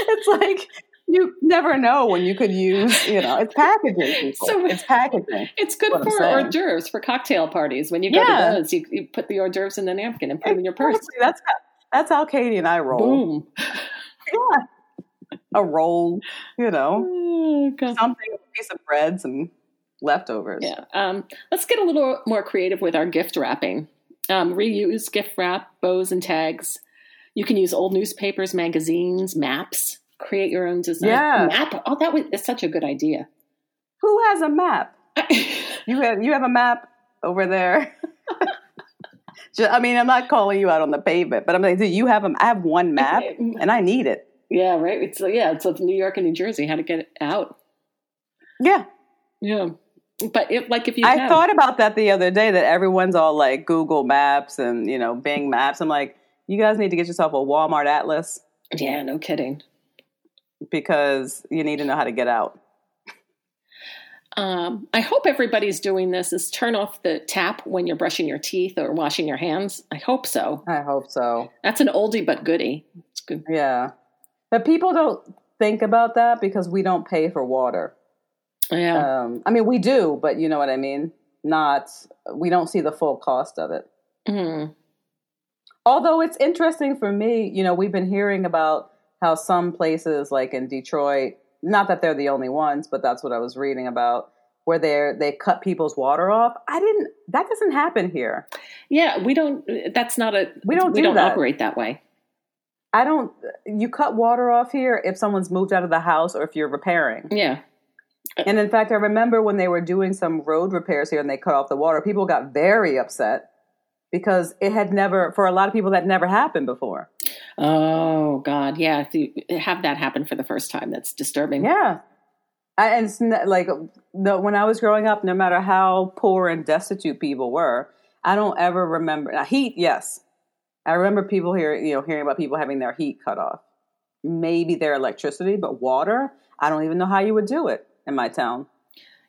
It's like you never know when you could use. You know, it's packaging. People. So- it's packaging. it's good for hors d'oeuvres for cocktail parties. When you go Yeah. to those, you, you put the hors d'oeuvres in the napkin and put them in your purse. That's how, that's how Katie and I roll. Boom. Yeah, a roll. You know, [laughs] Oh, something, a piece of bread, some leftovers. Yeah. Um, let's get a little more creative with our gift wrapping. Um, reuse gift wrap, bows and tags. You can use old newspapers, magazines, maps. Create your own design. Yeah. Map. Oh, that was it's such a good idea. Who has a map? [laughs] You have you have a map over there. [laughs] Ju- I mean, I'm not calling you out on the pavement, but I'm like, do you have a? I have one map, [laughs] and I need it. yeah, right. It's yeah, it's New York and New Jersey. How to get it out? Yeah, Yeah, but if like if you I have, thought about that the other day. That everyone's all like Google Maps and you know Bing Maps. I'm like, you guys need to get yourself a Walmart atlas yeah, no kidding. because you need to know how to get out. Um, I hope everybody's doing this. Is turn off the tap when you're brushing your teeth or washing your hands. I hope so. I hope so. That's an oldie but goodie. It's good. Yeah, but people don't think about that because we don't pay for water. Yeah. Um, I mean, we do, but you know what I mean. Not we don't see the full cost of it. Mhm. Although it's interesting for me, you know, we've been hearing about how some places, like in Detroit, not that they're the only ones, but that's what I was reading about, where they they cut people's water off. I didn't. That doesn't happen here. Yeah, we don't. That's not a. We don't We do don't that. operate that way. I don't. You cut water off here if someone's moved out of the house or if you're repairing. Yeah. And in fact, I remember when they were doing some road repairs here and they cut off the water, people got very upset because it had never, for a lot of people, that never happened before. Oh God. Yeah. If you have that happen for the first time, that's disturbing. Yeah. I, and it's n- like the, when I was growing up, no matter how poor and destitute people were, I don't ever remember now, heat. Yes, I remember people here, you know, hearing about people having their heat cut off, maybe their electricity, but water. I don't even know how you would do it in my town.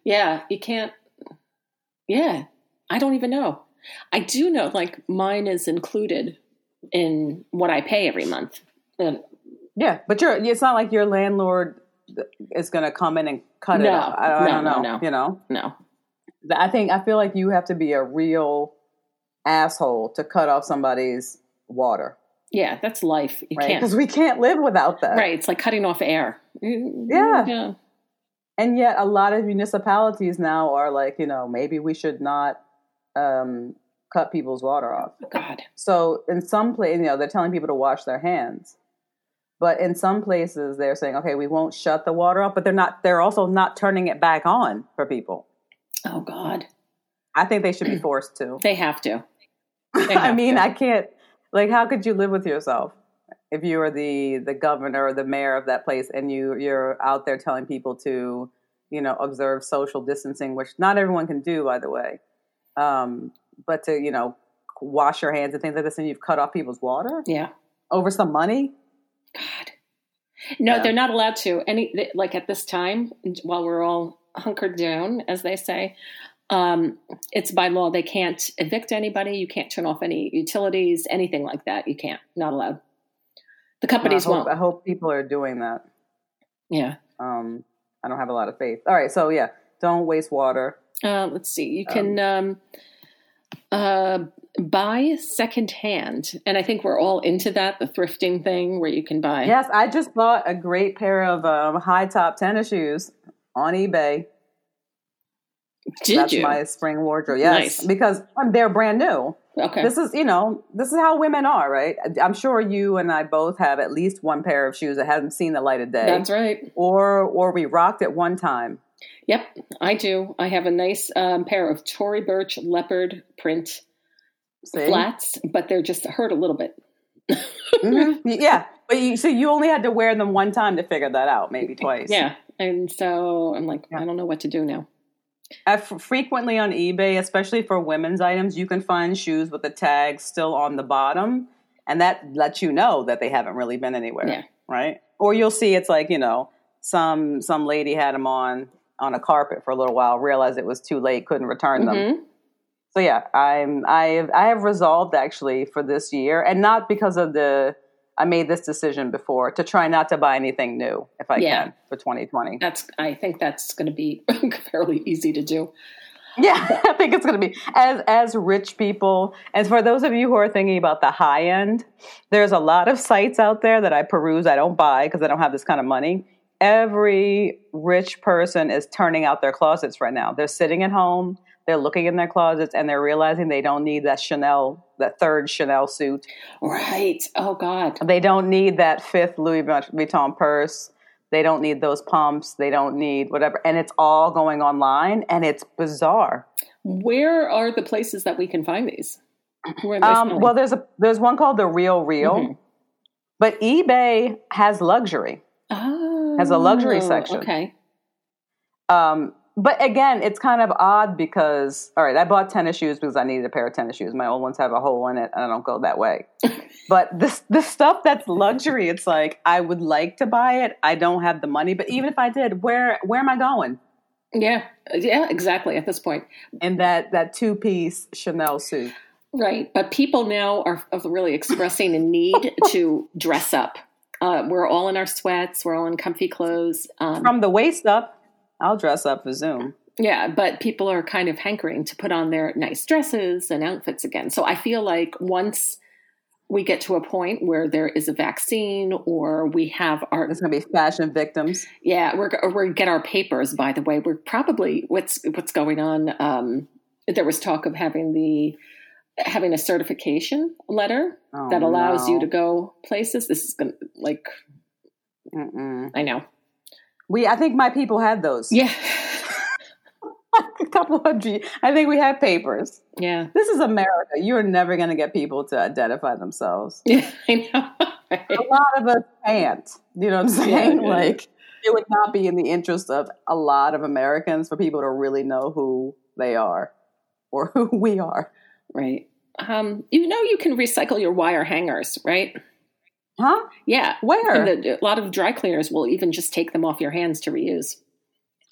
Yeah. You can't. Yeah. I don't even know. I do know, like mine is included in what I pay every month. And Yeah, but you're. It's not like your landlord is going to come in and cut it No, off. I, I no, don't know. no, no. You know, no. I think I feel like you have to be a real asshole to cut off somebody's water, Yeah, that's life. You right? can't. Because we can't live without that. Right. It's like cutting off air. Yeah. Yeah. And yet, a lot of municipalities now are like, you know, maybe we should not um, cut people's water off. God. So in some places, you know, they're telling people to wash their hands. But in some places, they're saying, okay, we won't shut the water off, but they're not. They're also not turning it back on for people. Oh God. I think they should be forced to. They have to. [laughs] They I mean, to. I can't. Like, how could you live with yourself if you are the the governor or the mayor of that place and you you're out there telling people to, you know, observe social distancing, which not everyone can do, by the way. Um, but to you know, wash your hands and things like this, and you've cut off people's water Yeah. over some money. God. No, Yeah. they're not allowed to. Any like at this time, while we're all hunkered down, as they say, um, it's by law they can't evict anybody. You can't turn off any utilities, anything like that. You can't. Not allowed. The I companies hope, won't. I hope people are doing that. Yeah. Um, I don't have a lot of faith. All right, so yeah, don't waste water. Uh, let's see. You can um, uh, buy secondhand, and I think we're all into that. The thrifting thing, where you can buy. Yes, I just bought a great pair of um, high top tennis shoes on eBay. Did That's you? my spring wardrobe. Yes, Nice. because they're brand new. okay. This is, you know, this is how women are, right? I'm sure you and I both have at least one pair of shoes that hasn't seen the light of day, That's right. or or we rocked at one time. Yep, I do. I have a nice um, pair of Tory Burch leopard print See? flats, but they're just hurt a little bit. Mhm. [laughs] Yeah, but you so you only had to wear them one time to figure that out, maybe [laughs] twice. Yeah, and so I'm like, Yeah. I don't know what to do now. I f- frequently on eBay, especially for women's items, you can find shoes with the tag still on the bottom, and that lets you know that they haven't really been anywhere. Yeah. right? Or you'll see it's like you know some some lady had them on on a carpet for a little while, realized it was too late, couldn't return them. Mhm. So yeah, I'm I have I have resolved actually for this year, and not because of the I made this decision before to try not to buy anything new if I Yeah. can for 2020. That's. I think that's going to be [laughs] fairly easy to do. Yeah, [laughs] I think it's going to be as as rich people. And for those of you who are thinking about the high end, there's a lot of sites out there that I peruse. I don't buy because I don't have this kind of money. Every rich person is turning out their closets right now. They're sitting at home, they're looking in their closets, and they're realizing they don't need that Chanel, that third Chanel suit. Right. Oh God. They don't need that fifth Louis Vuitton purse. They don't need those pumps. They don't need whatever. And it's all going online, and it's bizarre. Where are the places that we can find these? Where are they Um, well, there's a there's one called the Real Real, Mhm. but eBay has luxury. Oh, has a luxury Oh, section. Okay. Um, but again, it's kind of odd because all right, I bought tennis shoes because I needed a pair of tennis shoes. My old ones have a hole in it, and I don't go that way. [laughs] but this the stuff that's luxury, it's like I would like to buy it. I don't have the money, but even if I did, where where am I going? Yeah. Yeah. Exactly. At this and that that two piece Chanel suit. Right. But people now are, are really expressing a need [laughs] to dress up. Uh, we're all in our sweats. We're all in comfy clothes. Um, From the waist up, I'll dress up for Zoom. yeah, but people are kind of hankering to put on their nice dresses and outfits again. So I feel like once we get to a point where there is a vaccine or we have our There's gonna be fashion victims. yeah we're we're get our papers by the way we're probably what's what's going on um there was talk of having the having a certification letter Oh, that allows you to go places this is gonna like Mm-mm. i know We, I think my people had those. yeah [laughs] a couple of G. I think we had papers. yeah This is America. You're never going to get people to identify themselves. yeah i know [laughs] A lot of us can't. You know what I'm saying? yeah. Like, it would not be in the interest of a lot of Americans for people to really know who they are or [laughs] who we are. right um you know you can recycle your wire hangers right Huh? yeah Where? the, a lot of dry cleaners will even just take them off your hands to reuse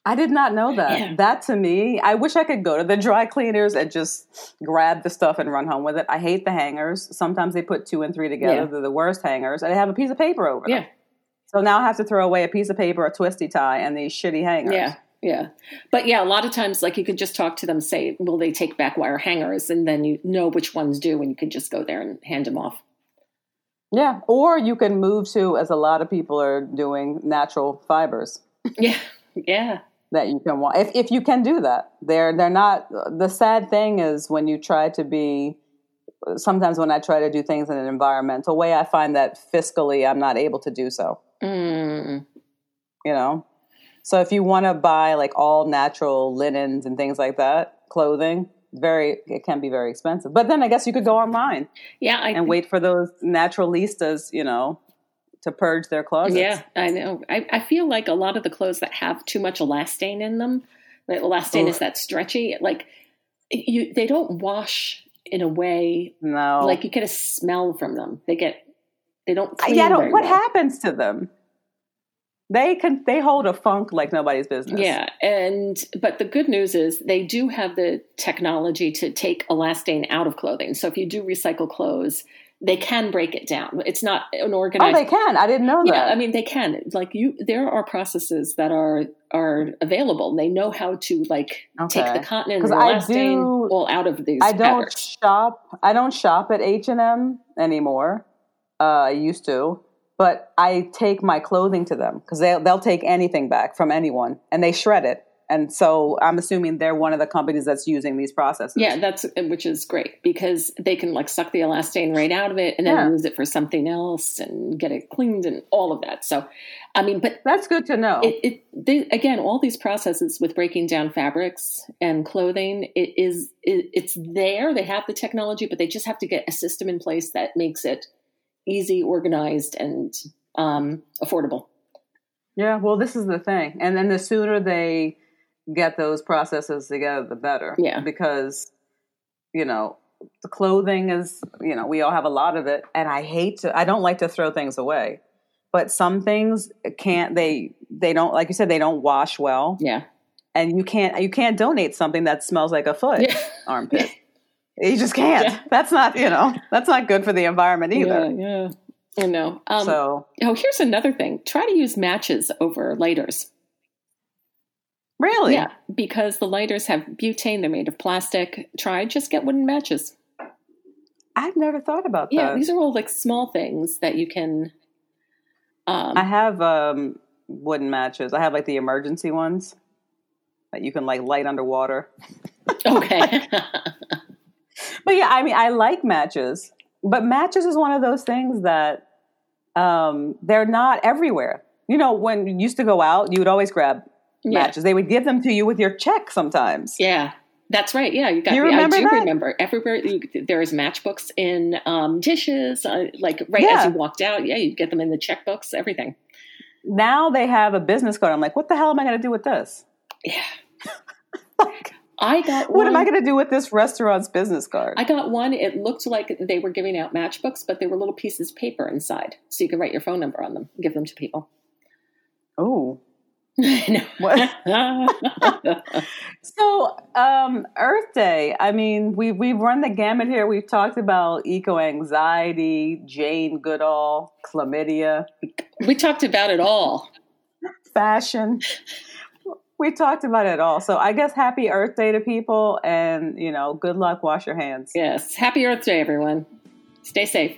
I did not know that. Yeah. That to me, I wish I could go to the dry cleaners and just grab the stuff and run home with it. I hate the hangers. Sometimes they put two and three together. Yeah. They're the worst hangers. And they have a piece of paper over them. yeah So now I have to throw away a piece of paper, a twisty tie, and these shitty hangers. Yeah, yeah. But yeah, a lot of times, like you could just talk to them, say, will they take back wire hangers? And then you know which ones do, and you could just go there and hand them off. Yeah. Or you can move to, as a lot of people are doing, natural fibers [laughs] Yeah, yeah, that you can want. If, if you can do that, they're, they're not. The sad thing is when you try to be, sometimes when I try to do things in an environmental way, I find that fiscally I'm not able to do so. mm, you know so if you want to buy like all natural linens and things like that clothing very it can be very expensive but then i guess you could go online yeah. I and wait for those naturalistas you know to purge their closets Yeah, I know. I, I feel like a lot of the clothes that have too much elastane in them, the elastane is that stretchy. Like you, they don't wash in a way no like you get a smell from them. They get they don't. Clean yeah I don't- what well. happens to them they can they hold a funk like nobody's business Yeah, and but the good news is they do have the technology to take elastane out of clothing. So if you do recycle clothes, they can break it down. It's not an organized oh they can i didn't know that yeah, I mean they can. Like you, there are processes that are are available. They know how to like take the cotton and 'Cause the I elastane do- all out of these. I don't fabrics. shop. I don't shop at H and M anymore. Uh, I used to, but I take my clothing to them because they they'll take anything back from anyone and they shred it. And so I'm assuming they're one of the companies that's using these processes. Yeah, that's which is great because they can like suck the elastane right out of it and then Yeah. use it for something else and get it cleaned and all of that. So, I mean, but that's good to know. it, it they, again all these processes with breaking down fabrics and clothing it is it, it's there they have the technology but they just have to get a system in place that makes it easy organized and um, affordable yeah. Well, this is the thing, and then the sooner they get those processes together, the better. Yeah. Because you know the clothing is you know we all have a lot of it, and I hate to. I don't like to throw things away. but some things can't. They they don't like you said they don't wash well, Yeah. and you can't you can't donate something that smells like a foot Yeah. armpit. [laughs] You just can't. Yeah. That's not you know that's not good for the environment either. Yeah, yeah. I know. Um, so oh, here's another thing. Try to use matches over lighters. really, Yeah, because the lighters have butane. They're made of plastic. Try just get wooden matches. I've never thought about that. Yeah, these are all like small things that you can. Um, I have um, wooden matches. I have like the emergency ones that you can like light underwater. [laughs] okay. [laughs] But yeah, I mean, I like matches, but matches is one of those things that um, they're not everywhere. You know, when you used to go out, you would always grab Yeah. matches. They would give them to you with your check sometimes. Yeah, that's right. Yeah, you got. You yeah, remember I do that? remember. Everywhere you, there is matchbooks in um, dishes, uh, like right as you walked out. Yeah, you get them in the checkbooks. Everything. Now they have a business card. I'm like, what the hell am I going to do with this? Yeah, [laughs] Like, I got. what one, am I going to do with this restaurant's business card? I got one. It looked like they were giving out matchbooks, but they were little pieces of paper inside, so you could write your phone number on them, and give them to people. [laughs] oh. Know. [laughs] So, um, Earth Day. I mean, we we've run the gamut here. We've talked about eco anxiety, Jane Goodall, chlamydia, we talked about it all. fashion. We talked about it all. So, I guess Happy Earth Day to people, and you know, good luck. Wash your hands. Yes. Happy Earth Day, everyone. Stay safe.